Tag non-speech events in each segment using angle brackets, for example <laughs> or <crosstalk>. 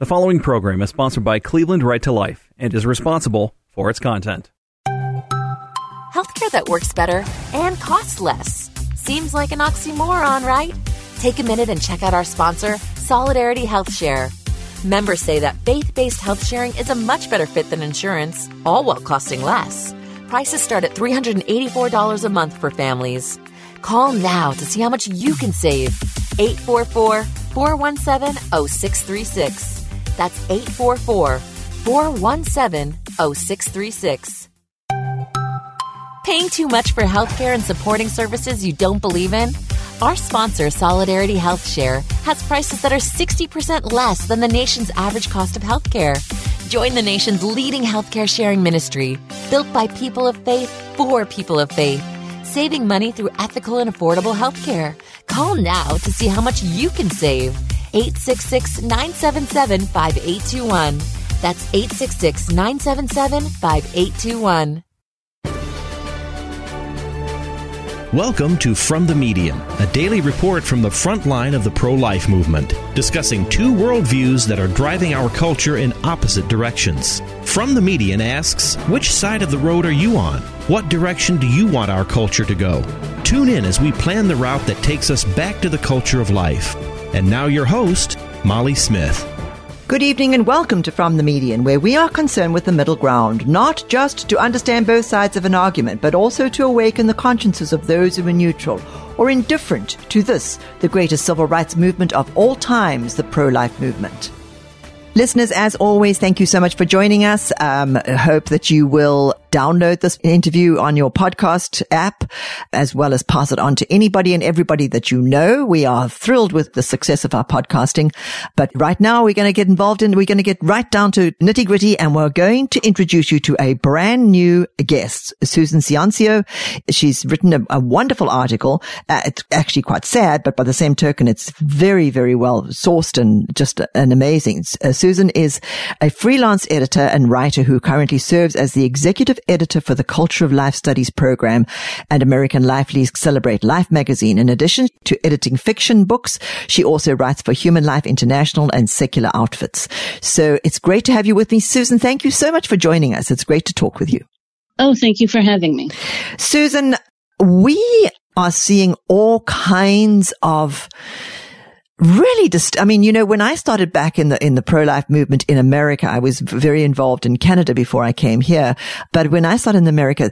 The following program is sponsored by Cleveland Right to Life and is responsible for its content. Healthcare that works better and costs less. Seems like an oxymoron, right? Take a minute and check out our sponsor, Solidarity Health Share. Members say that faith based health sharing is a much better fit than insurance, all while costing less. Prices start at $384 a month for families. Call now to see how much you can save. 844 417 0636. That's 844 417 0636. Paying too much for healthcare and supporting services you don't believe in? Our sponsor, Solidarity Health Share, has prices that are 60% less than the nation's average cost of healthcare. Join the nation's leading healthcare sharing ministry, built by people of faith for people of faith, saving money through ethical and affordable healthcare. Call now to see how much you can save. 866 977 5821. That's 866 977 5821. Welcome to From the Median, a daily report from the front line of the pro life movement, discussing two worldviews that are driving our culture in opposite directions. From the Median asks, Which side of the road are you on? What direction do you want our culture to go? Tune in as we plan the route that takes us back to the culture of life. And now, your host, Molly Smith. Good evening and welcome to From the Median, where we are concerned with the middle ground, not just to understand both sides of an argument, but also to awaken the consciences of those who are neutral or indifferent to this, the greatest civil rights movement of all times, the pro life movement. Listeners, as always, thank you so much for joining us. Um, hope that you will download this interview on your podcast app, as well as pass it on to anybody and everybody that you know. We are thrilled with the success of our podcasting, but right now we're going to get involved in, we're going to get right down to nitty gritty and we're going to introduce you to a brand new guest, Susan Ciancio. She's written a, a wonderful article. Uh, it's actually quite sad, but by the same token, it's very, very well sourced and just an amazing. Uh, Susan is a freelance editor and writer who currently serves as the executive editor for the Culture of Life Studies program and American Life League Celebrate Life magazine. In addition to editing fiction books, she also writes for Human Life International and Secular Outfits. So it's great to have you with me, Susan. Thank you so much for joining us. It's great to talk with you. Oh, thank you for having me. Susan, we are seeing all kinds of really just, I mean, you know, when I started back in the, in the pro-life movement in America, I was very involved in Canada before I came here. But when I started in America,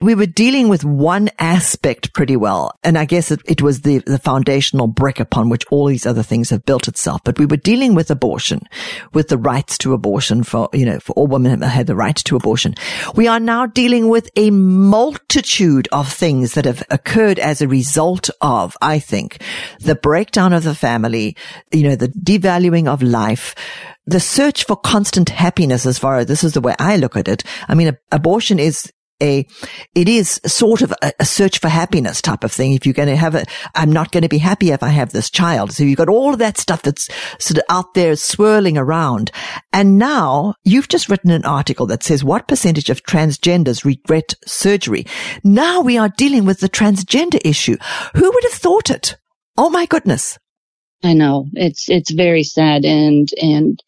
we were dealing with one aspect pretty well. And I guess it, it, was the, the foundational brick upon which all these other things have built itself. But we were dealing with abortion, with the rights to abortion for, you know, for all women had the right to abortion. We are now dealing with a multitude of things that have occurred as a result of, I think, the breakdown of the family, you know, the devaluing of life, the search for constant happiness as far as this is the way I look at it. I mean, abortion is a, it is sort of a, a, search for happiness type of thing. If you're going to have it, I'm not going to be happy if I have this child. So you've got all of that stuff that's sort of out there swirling around. And now you've just written an article that says what percentage of transgenders regret surgery. Now we are dealing with the transgender issue. Who would have thought it? Oh my goodness. I know it's, it's very sad and, and,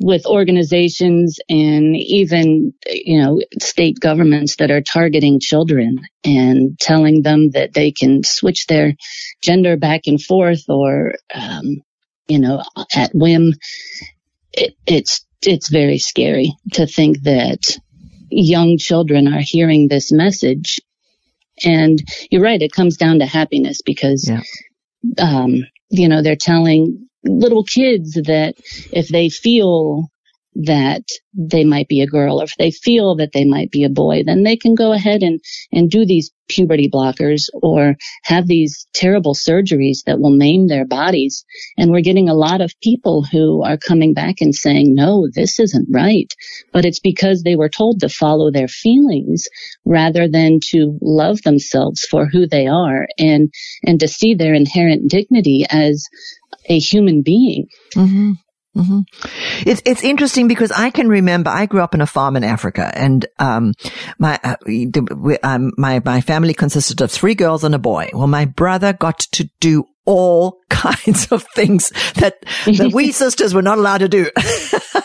with organizations and even, you know, state governments that are targeting children and telling them that they can switch their gender back and forth or, um, you know, at whim. It, it's, it's very scary to think that young children are hearing this message. And you're right. It comes down to happiness because, yeah. um, you know, they're telling little kids that if they feel that they might be a girl or if they feel that they might be a boy, then they can go ahead and, and do these puberty blockers or have these terrible surgeries that will maim their bodies. And we're getting a lot of people who are coming back and saying, no, this isn't right. But it's because they were told to follow their feelings rather than to love themselves for who they are and, and to see their inherent dignity as a human being. Mm-hmm. Mm-hmm. It's it's interesting because I can remember I grew up in a farm in Africa, and um, my uh, um, my my family consisted of three girls and a boy. Well, my brother got to do all <laughs> kinds of things that, that we <laughs> sisters were not allowed to do. <laughs>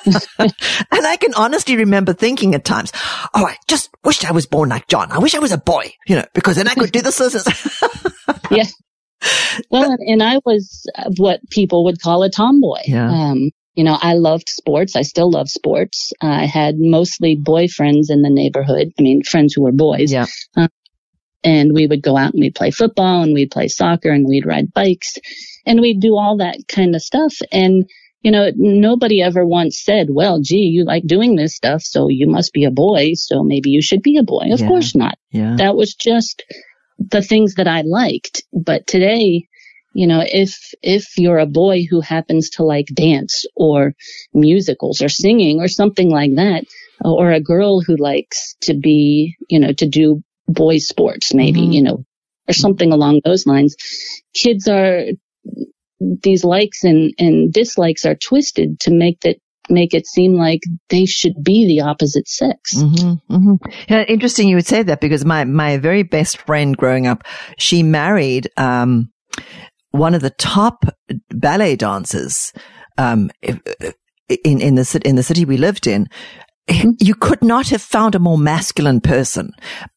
and I can honestly remember thinking at times, oh, I just wished I was born like John. I wish I was a boy, you know, because then I could do the scissors. yeah. Well, and I was what people would call a tomboy. Yeah. Um, you know, I loved sports. I still love sports. I had mostly boyfriends in the neighborhood. I mean, friends who were boys. Yeah. Uh, and we would go out and we'd play football and we'd play soccer and we'd ride bikes and we'd do all that kind of stuff. And, you know, nobody ever once said, well, gee, you like doing this stuff. So you must be a boy. So maybe you should be a boy. Of Yeah. course not. Yeah. That was just the things that I liked. But today, you know, if, if you're a boy who happens to like dance or musicals or singing or something like that, or a girl who likes to be, you know, to do boy sports, maybe, Mhm. you know, or something along those lines, kids are, these likes and, and dislikes are twisted to make that, make it seem like they should be the opposite sex. hmm hmm Yeah, interesting you would say that because my, my very best friend growing up, she married, um, one of the top ballet dancers, um, in, in the, in the city we lived in. You could not have found a more masculine person.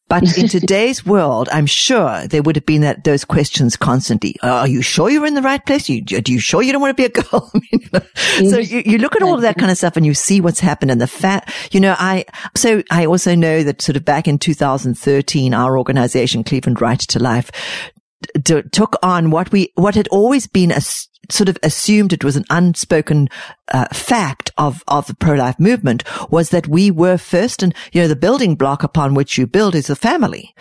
But in <laughs> today's world, I'm sure there would have been that, those questions constantly. Are you sure you're in the right place? You, do you sure you don't want to be a girl? <laughs> I mean, you know, so you, you look at all of that kind of stuff and you see what's happened and the fat, you know, I, so I also know that sort of back in 2013, our organization, Cleveland Right to Life, d- took on what we, what had always been a sort of assumed it was an unspoken uh, fact of of the pro life movement was that we were first, and you know the building block upon which you build is the family.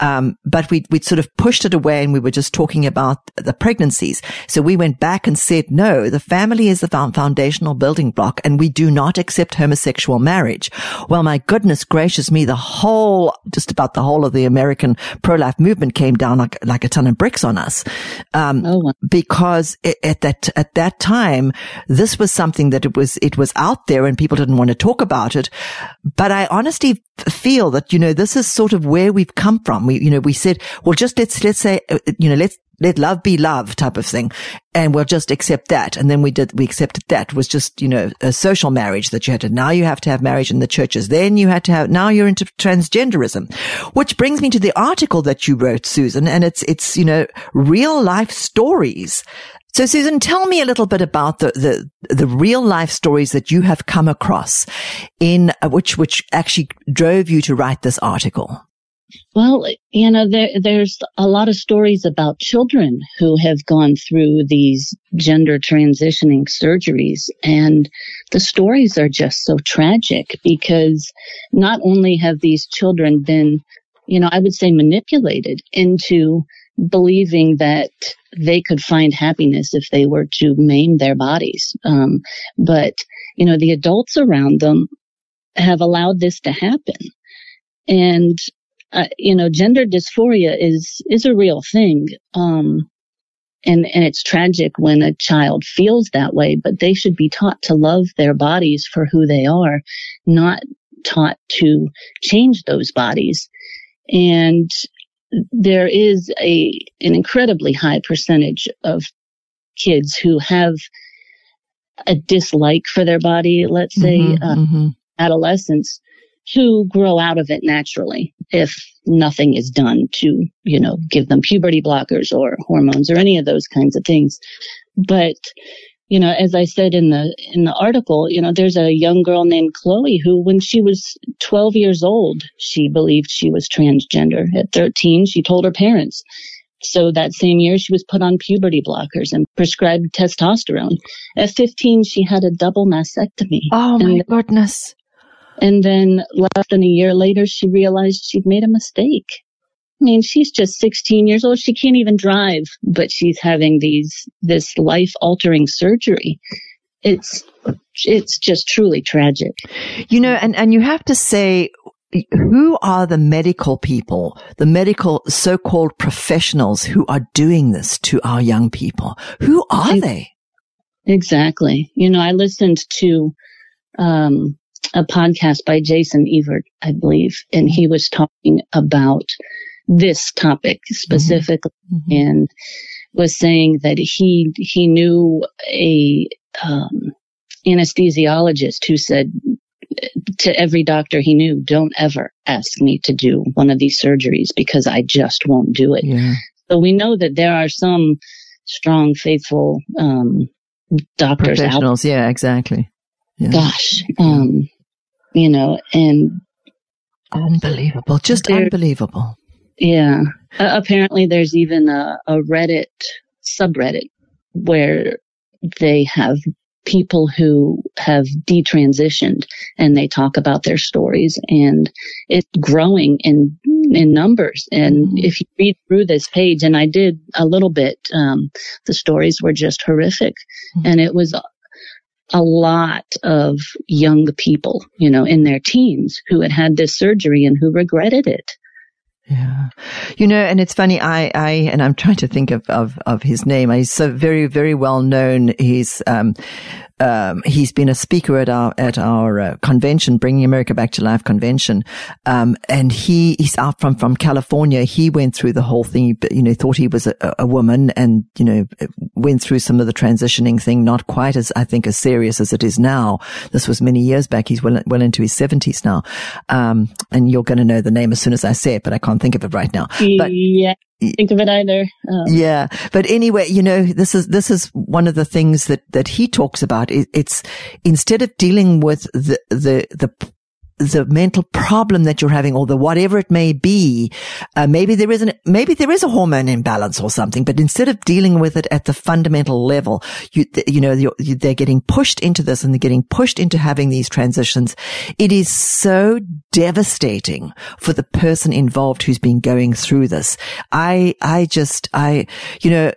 Um, but we we sort of pushed it away, and we were just talking about the pregnancies. So we went back and said, no, the family is the foundational building block, and we do not accept homosexual marriage. Well, my goodness gracious me, the whole just about the whole of the American pro life movement came down like like a ton of bricks on us. Um, Oh, wow. because it, at that at that time this was something that it was it was out there and people didn't want to talk about it. But i honestly feel that you know this is sort of where we've come from. We you know we said well just let's let's say uh, you know let's let love be love type of thing. And we'll just accept that. And then we did we accepted that It was just you know a social marriage that you had to now you have to have marriage in the churches. Then you had to have now you're into transgenderism which brings me to the article that you wrote susan. And it's it's you know real life stories so, Susan, tell me a little bit about the, the, the real life stories that you have come across in uh, which, which actually drove you to write this article. Well, you know, there, there's a lot of stories about children who have gone through these gender transitioning surgeries. And the stories are just so tragic because not only have these children been, you know, I would say manipulated into believing that they could find happiness if they were to maim their bodies. Um, but, you know, the adults around them have allowed this to happen. And uh, you know, gender dysphoria is is a real thing. Um, and and it's tragic when a child feels that way. But they should be taught to love their bodies for who they are, not taught to change those bodies. And there is a an incredibly high percentage of kids who have a dislike for their body. Let's say. Mhm, Uh, mhm. adolescents who grow out of it naturally if nothing is done to, you know, give them puberty blockers or hormones or any of those kinds of things. But, you know, as I said in the, in the article, you know, there's a young girl named Chloe who, when she was 12 years old, she believed she was transgender. At 13, she told her parents. So that same year, she was put on puberty blockers and prescribed testosterone. At 15, she had a double mastectomy. Oh my And- goodness. and then less than a year later, she realized she'd made a mistake. I mean, she's just 16 years old. She can't even drive, but she's having these, this life altering surgery. It's, it's just truly tragic. You know, and, and you have to say, who are the medical people, the medical so-called professionals who are doing this to our young people? Who are they? Exactly. You know, I listened to, um, a podcast by Jason Evert, I believe, and he was talking about this topic specifically. Mhm. And was saying that he he knew a um, anesthesiologist who said to every doctor he knew, "Don't ever ask me to do one of these surgeries because I just won't do it." Yeah. So we know that there are some strong, faithful um, doctors out. Professionals. Yeah, exactly. Yeah. Gosh, um, you know, and Unbelievable. Just unbelievable. Yeah. Uh, apparently, there's even a, a Reddit subreddit where they have people who have detransitioned and they talk about their stories and it's growing in in numbers and Mhm. if you read through this page and i did a little bit um, the stories were just horrific Mhm. and it was a lot of young people you know in their teens who had had this surgery and who regretted it Yeah. You know, and it's funny, I, I, and I'm trying to think of, of, of his name. He's so very, very well known. He's, um, um, he's been a speaker at our, at our uh, convention, Bringing America Back to Life convention. Um, and he, he's out from, from California. He went through the whole thing, you know, thought he was a, a woman and, you know, went through some of the transitioning thing, not quite as, I think, as serious as it is now. This was many years back. He's well, well into his seventies now. Um, and you're going to know the name as soon as I say it, but I can't think of it right now. But yeah think of it either um, yeah. But anyway, you know, this is, this is one of the things that, that he talks about. It, it's instead of dealing with the, the, the, the mental problem that you're having or the whatever it may be, uh, maybe there isn't, maybe there is a hormone imbalance or something, but instead of dealing with it at the fundamental level, you, you know, you, they're getting pushed into this and they're getting pushed into having these transitions. It is so devastating for the person involved who's been going through this. I, I just, I, you know,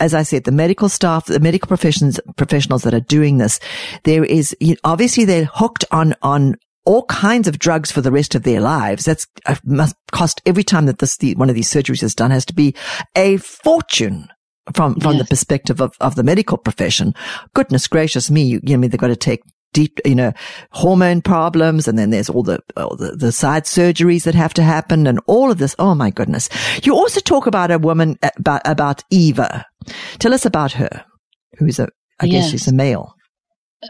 as I said, the medical staff, the medical professions, professionals that are doing this, there is, you obviously they're hooked on, on, all kinds of drugs for the rest of their lives. That's uh, must cost every time that this the, one of these surgeries is done has to be a fortune from from the perspective of, of the medical profession. Goodness gracious me, you, you know, I mean, they've got to take deep, you know, hormone problems, and then there's all the, all the the side surgeries that have to happen, and all of this. Oh my goodness! You also talk about a woman uh, about about Eva. Tell us about her, who's a I guess she's a male.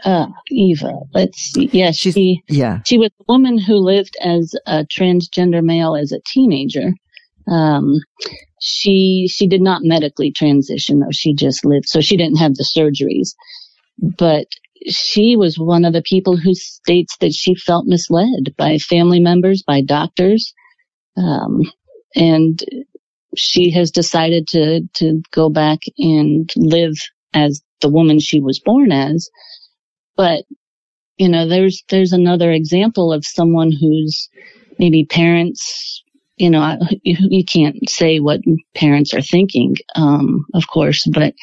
Uh, eva let's see. Yeah She's- she Yeah. she was a woman who lived as a transgender male as a teenager. Um, she she did not medically transition though. She just lived so she didn't have the surgeries. But she was one of the people who states that she felt misled by family members by doctors. Um, and she has decided to to go back and live as the woman she was born as but you know there's there's another example of someone who's maybe parents you know I- you, can't say what parents are thinking um of course but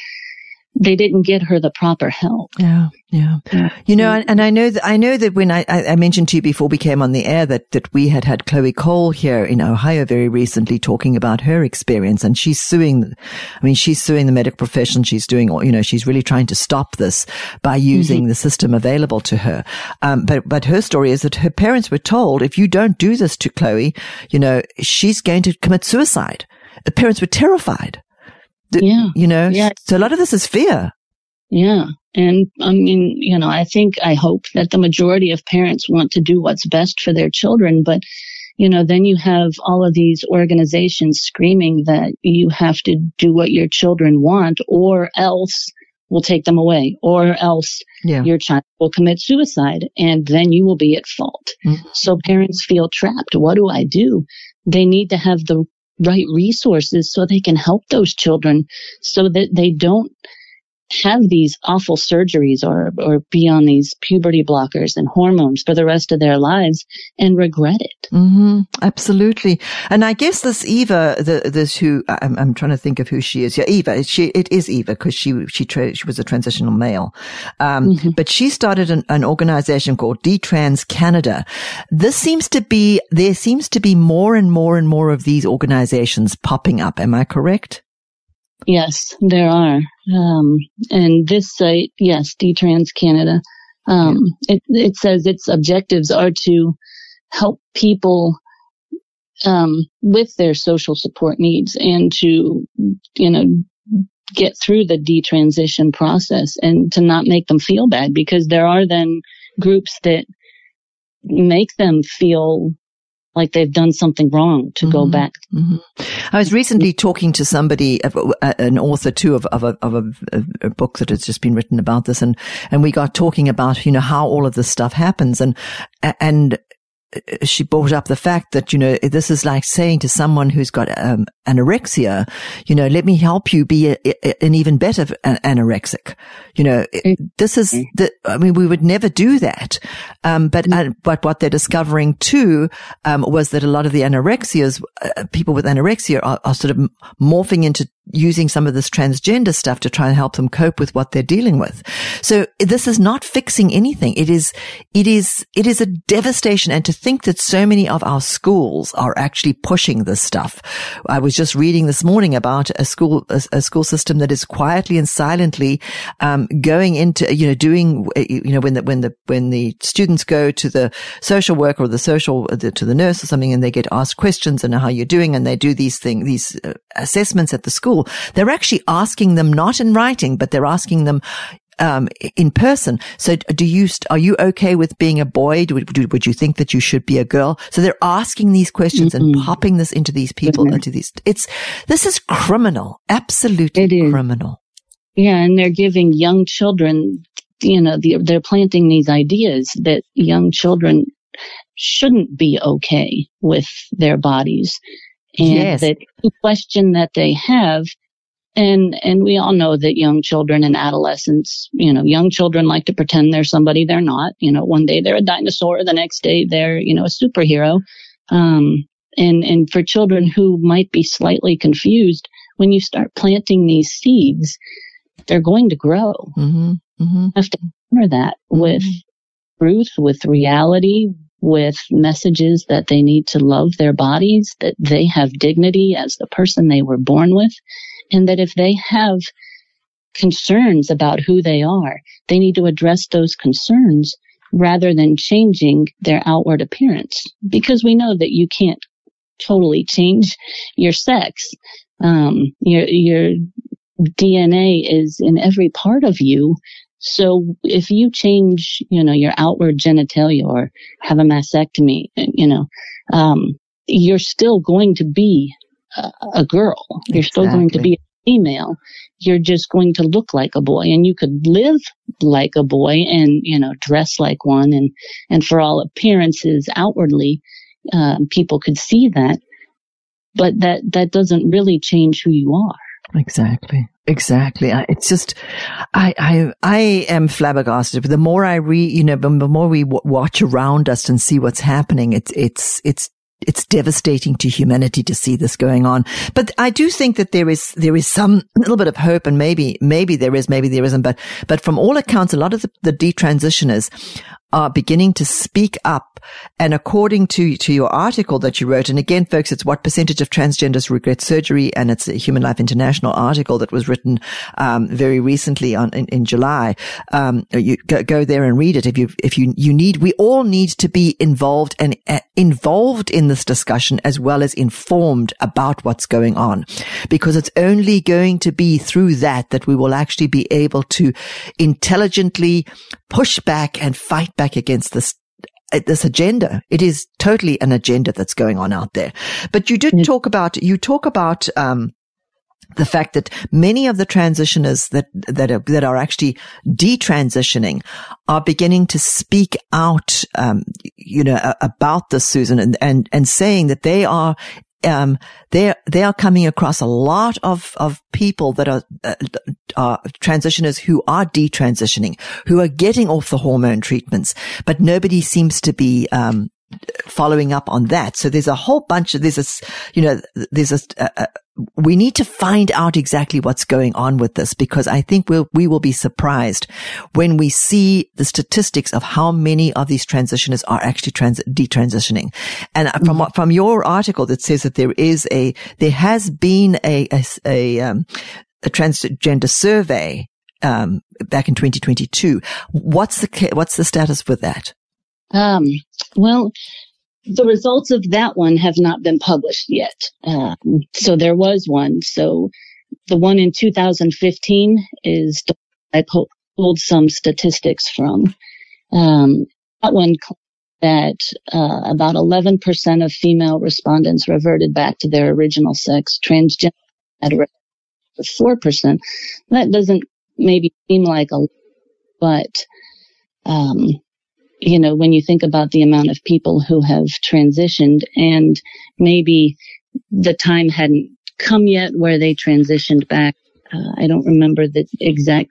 they didn't get her the proper help Yeah, yeah. You know, and, and I know that I know that when I, I mentioned to you before we came on the air that that we had had Chloe Cole here in Ohio very recently talking about her experience, and she's suing. I mean, she's suing the medical profession. She's doing, all you know, she's really trying to stop this by using the system available to her. Um, but but her story is that her parents were told if you don't do this to Chloe, you know, she's going to commit suicide. The parents were terrified. Yeah. You know, Yeah. so a lot of this is fear. Yeah. And I mean, you know, I think, I hope that the majority of parents want to do what's best for their children, but you know, then you have all of these organizations screaming that you have to do what your children want or else we'll take them away or else Yeah. your child will commit suicide and then you will be at fault. Mhm. So parents feel trapped. What do I do? They need to have the right resources so they can help those children so that they don't have these awful surgeries or, or be on these puberty blockers and hormones for the rest of their lives and regret it. hmm Absolutely. And I guess this Eva, the, this who, I'm, I'm trying to think of who she is. Yeah, Eva. She, it is Eva because she, she, tra- she was a transitional male. Um, Mhm. but she started an, an organization called Detrans Canada. This seems to be, there seems to be more and more and more of these organizations popping up. Am I correct? Yes, there are. Um, and this site, yes, Detrans Canada, um, it, it says its objectives are to help people um, with their social support needs and to, you know, get through the detransition process and to not make them feel bad because there are then groups that make them feel like they've done something wrong to mm-hmm. go back. Mm-hmm. I was recently talking to somebody, an author too, of, of, a, of a, a, book that has just been written about this. And, and we got talking about, you know, how all of this stuff happens. And, and she brought up the fact that, you know, this is like saying to someone who's got um, anorexia, you know, let me help you be a, a, an even better anorexic. You know, mm-hmm. this is the, I mean, we would never do that. Um, but, mm-hmm. uh, but what they're discovering too, um, was that a lot of the anorexias, uh, people with anorexia are, are sort of morphing into using some of this transgender stuff to try and help them cope with what they're dealing with. So this is not fixing anything. It is, it is, it is a devastation. And to think that so many of our schools are actually pushing this stuff. I was just reading this morning about a school, a, a school system that is quietly and silently, um, going into, you know, doing, you know, when the, when the, when the students go to the social worker or the social, the, to the nurse or something and they get asked questions and how you're doing and they do these things, these uh, assessments at the school school. They're actually asking them not in writing, but they're asking them um, in person. So do you, are you okay with being a boy? Do, do, would you think that you should be a girl? So they're asking these questions mm-hmm. and popping this into these people, mm-hmm. into these, it's, this is criminal. Absolutely criminal. Yeah. And they're giving young children, you know, the, they're planting these ideas that young children shouldn't be okay with their bodies and yes. that question that they have and and we all know that young children and adolescents you know young children like to pretend they're somebody they're not you know one day they're a dinosaur the next day they're you know a superhero um and and for children who might be slightly confused when you start planting these seeds they're going to grow mm-hmm. Mm-hmm. You have to honor that mm-hmm. with truth with reality with messages that they need to love their bodies, that they have dignity as the person they were born with, and that if they have concerns about who they are, they need to address those concerns rather than changing their outward appearance. Because we know that you can't totally change your sex. Um, your, your DNA is in every part of you. So if you change, you know, your outward genitalia or have a mastectomy, you know, um, you're still going to be a, a girl. You're exactly. still going to be a female. You're just going to look like a boy and you could live like a boy and, you know, dress like one and, and for all appearances outwardly, uh, people could see that. But that, that doesn't really change who you are. Exactly. Exactly. It's just, I, I, I am flabbergasted. The more I read, you know, the more we w- watch around us and see what's happening, it's, it's, it's, it's devastating to humanity to see this going on. But I do think that there is, there is some little bit of hope and maybe, maybe there is, maybe there isn't. But, but from all accounts, a lot of the, the detransitioners are beginning to speak up. And according to, to your article that you wrote, and again, folks, it's what percentage of transgenders regret surgery. And it's a Human Life International article that was written, um, very recently on, in, in July. Um, you go, go, there and read it. If you, if you, you need, we all need to be involved and uh, involved in this discussion as well as informed about what's going on because it's only going to be through that that we will actually be able to intelligently push back and fight back against this uh, this agenda. It is totally an agenda that's going on out there. But you did talk about you talk about um, the fact that many of the transitioners that that are, that are actually detransitioning are beginning to speak out, um, you know, about this, Susan, and, and and saying that they are um, they they are coming across a lot of of people that are, uh, are transitioners who are detransitioning, who are getting off the hormone treatments, but nobody seems to be um, following up on that. So there's a whole bunch of, there's a, you know, there's a, a, we need to find out exactly what's going on with this because I think we'll, we will be surprised when we see the statistics of how many of these transitioners are actually trans, detransitioning. And mm-hmm. from, from your article that says that there is a, there has been a, a, a, um, a transgender survey, um, back in 2022. What's the, what's the status with that? Um, well, the results of that one have not been published yet. Um, so there was one. So the one in 2015 is I pulled some statistics from. Um, that one that uh, about 11% of female respondents reverted back to their original sex. Transgender at 4%. That doesn't maybe seem like a, lot, but, um, you know, when you think about the amount of people who have transitioned and maybe the time hadn't come yet where they transitioned back. Uh, I don't remember the exact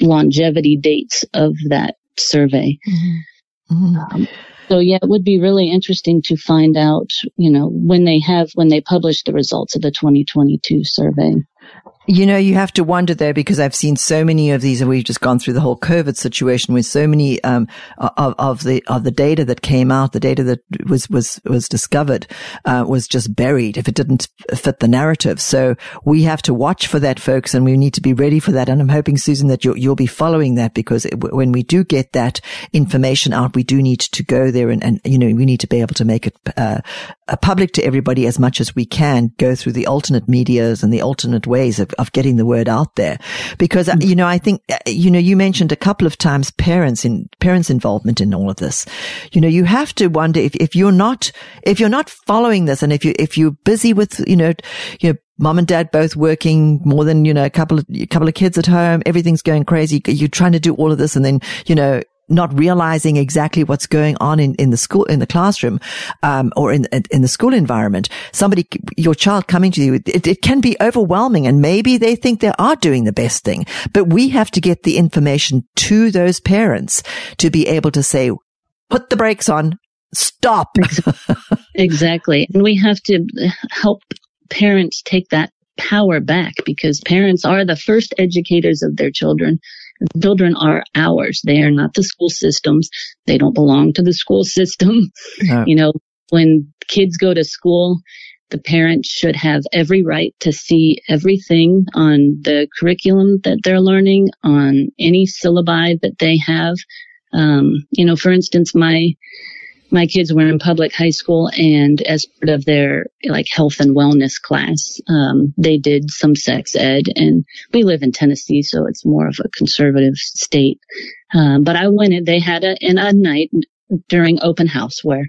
longevity dates of that survey. Mm-hmm. Mm-hmm. Um, so yeah, it would be really interesting to find out, you know, when they have, when they publish the results of the 2022 survey. You know, you have to wonder though, because I've seen so many of these, and we've just gone through the whole COVID situation with so many um, of, of the of the data that came out, the data that was was was discovered uh, was just buried if it didn't fit the narrative. So we have to watch for that, folks, and we need to be ready for that. And I'm hoping, Susan, that you'll you'll be following that because it, when we do get that information out, we do need to go there and, and you know we need to be able to make it uh, public to everybody as much as we can. Go through the alternate medias and the alternate ways of of getting the word out there. Because, mm-hmm. you know, I think, uh, you know, you mentioned a couple of times parents in, parents involvement in all of this. You know, you have to wonder if, if you're not, if you're not following this and if you, if you're busy with, you know, you know, mom and dad both working more than, you know, a couple of, a couple of kids at home. Everything's going crazy. You're trying to do all of this and then, you know, not realizing exactly what's going on in, in the school, in the classroom, um, or in, in the school environment. Somebody, your child coming to you, it, it can be overwhelming and maybe they think they are doing the best thing, but we have to get the information to those parents to be able to say, put the brakes on, stop. exactly. And we have to help parents take that power back because parents are the first educators of their children children are ours. They are not the school systems. They don't belong to the school system. <laughs> You know, when kids go to school, the parents should have every right to see everything on the curriculum that they're learning, on any syllabi that they have. Um, you know, for instance, my my kids were in public high school and as part of their like health and wellness class, um, they did some sex ed and we live in Tennessee, so it's more of a conservative state. Um, but I went in, they had a, in a night during open house where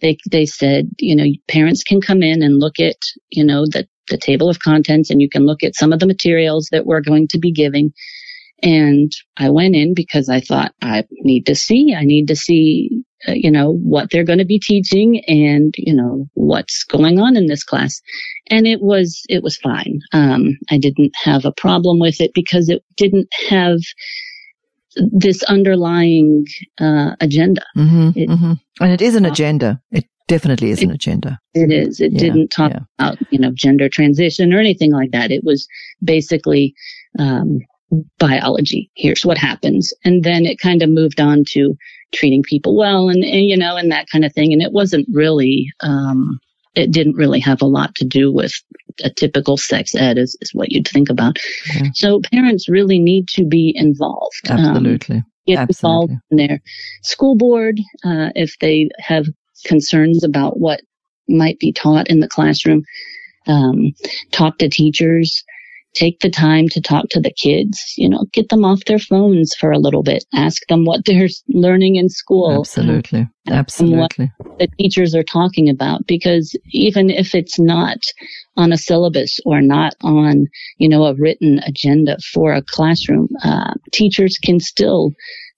they, they said, you know, parents can come in and look at, you know, the, the table of contents and you can look at some of the materials that we're going to be giving. And I went in because I thought I need to see, I need to see uh, you know, what they're going to be teaching and, you know, what's going on in this class. And it was, it was fine. Um, I didn't have a problem with it because it didn't have this underlying, uh, agenda. Mm-hmm, it, mm-hmm. And it is an agenda. It definitely is it, an agenda. It is. It yeah, didn't talk yeah. about, you know, gender transition or anything like that. It was basically, um, biology. Here's what happens. And then it kind of moved on to treating people well and, and, you know, and that kind of thing. And it wasn't really, um, it didn't really have a lot to do with a typical sex ed is, is what you'd think about. Yeah. So parents really need to be involved. Um, Absolutely. Um, get Absolutely. involved in their school board, uh, if they have concerns about what might be taught in the classroom. Um, talk to teachers, take the time to talk to the kids, you know, get them off their phones for a little bit, ask them what they're <laughs> learning in school. Absolutely. Absolutely. What the teachers are talking about because even if it's not on a syllabus or not on, you know, a written agenda for a classroom, uh, teachers can still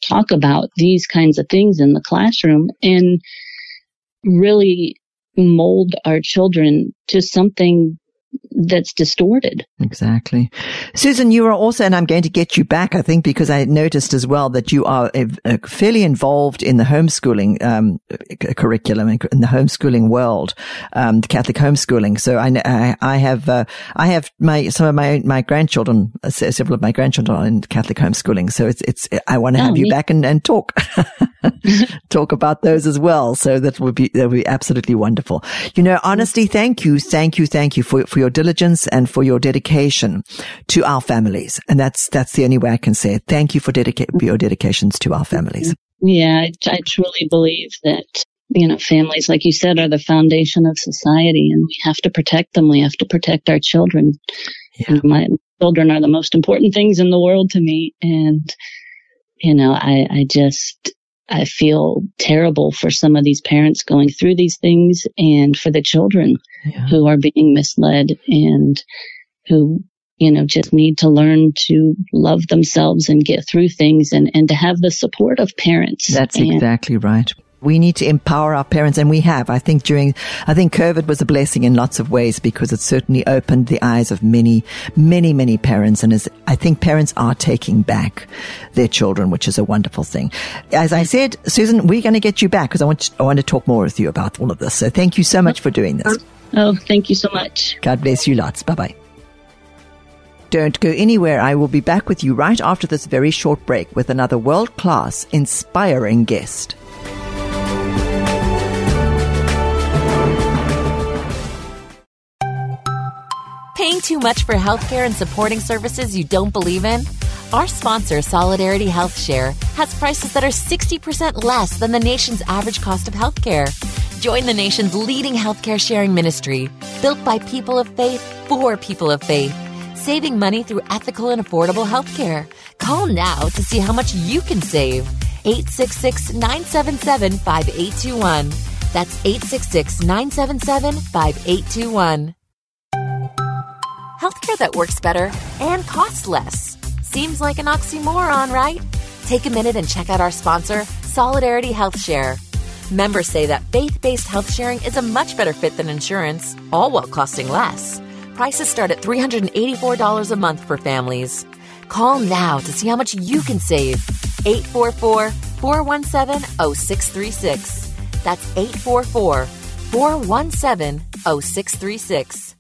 talk about these kinds of things in the classroom and really mold our children to something that's distorted. Exactly. Susan, you are also, and I'm going to get you back, I think, because I noticed as well that you are a, a fairly involved in the homeschooling um, curriculum, in the homeschooling world, um, Catholic homeschooling. So I, I, I have, uh, I have my, some of my, my grandchildren, uh, several of my grandchildren are in Catholic homeschooling. So it's, it's, I want to have oh, you me. back and, and talk, <laughs> talk about those as well. So that would be, that would be absolutely wonderful. You know, honestly, thank you. Thank you. Thank you for, for your diligence and for your dedication to our families. And that's, that's the only way I can say it. Thank you for, dedica- for your dedications to our families. Yeah, I, I truly believe that you know, families, like you said, are the foundation of society and we have to protect them. We have to protect our children. Yeah. My children are the most important things in the world to me. And, you know, I, I just, I feel terrible for some of these parents going through these things and for the children yeah. who are being misled and who, you know, just need to learn to love themselves and get through things and, and to have the support of parents. That's and, exactly right. We need to empower our parents and we have. I think during, I think COVID was a blessing in lots of ways because it certainly opened the eyes of many, many, many parents. And as I think parents are taking back their children, which is a wonderful thing. As I said, Susan, we're going to get you back because I want, to, I want to talk more with you about all of this. So thank you so much for doing this. Oh, thank you so much. God bless you lots. Bye bye. Don't go anywhere. I will be back with you right after this very short break with another world class, inspiring guest. Paying too much for healthcare and supporting services you don't believe in? Our sponsor, Solidarity Health Share, has prices that are 60% less than the nation's average cost of healthcare. Join the nation's leading healthcare sharing ministry, built by people of faith for people of faith, saving money through ethical and affordable healthcare. Call now to see how much you can save. 866 977 5821. That's 866 977 5821. Healthcare that works better and costs less. Seems like an oxymoron, right? Take a minute and check out our sponsor, Solidarity Health Share. Members say that faith based health sharing is a much better fit than insurance, all while costing less. Prices start at $384 a month for families. Call now to see how much you can save. 844 417 0636. That's 844 417 0636.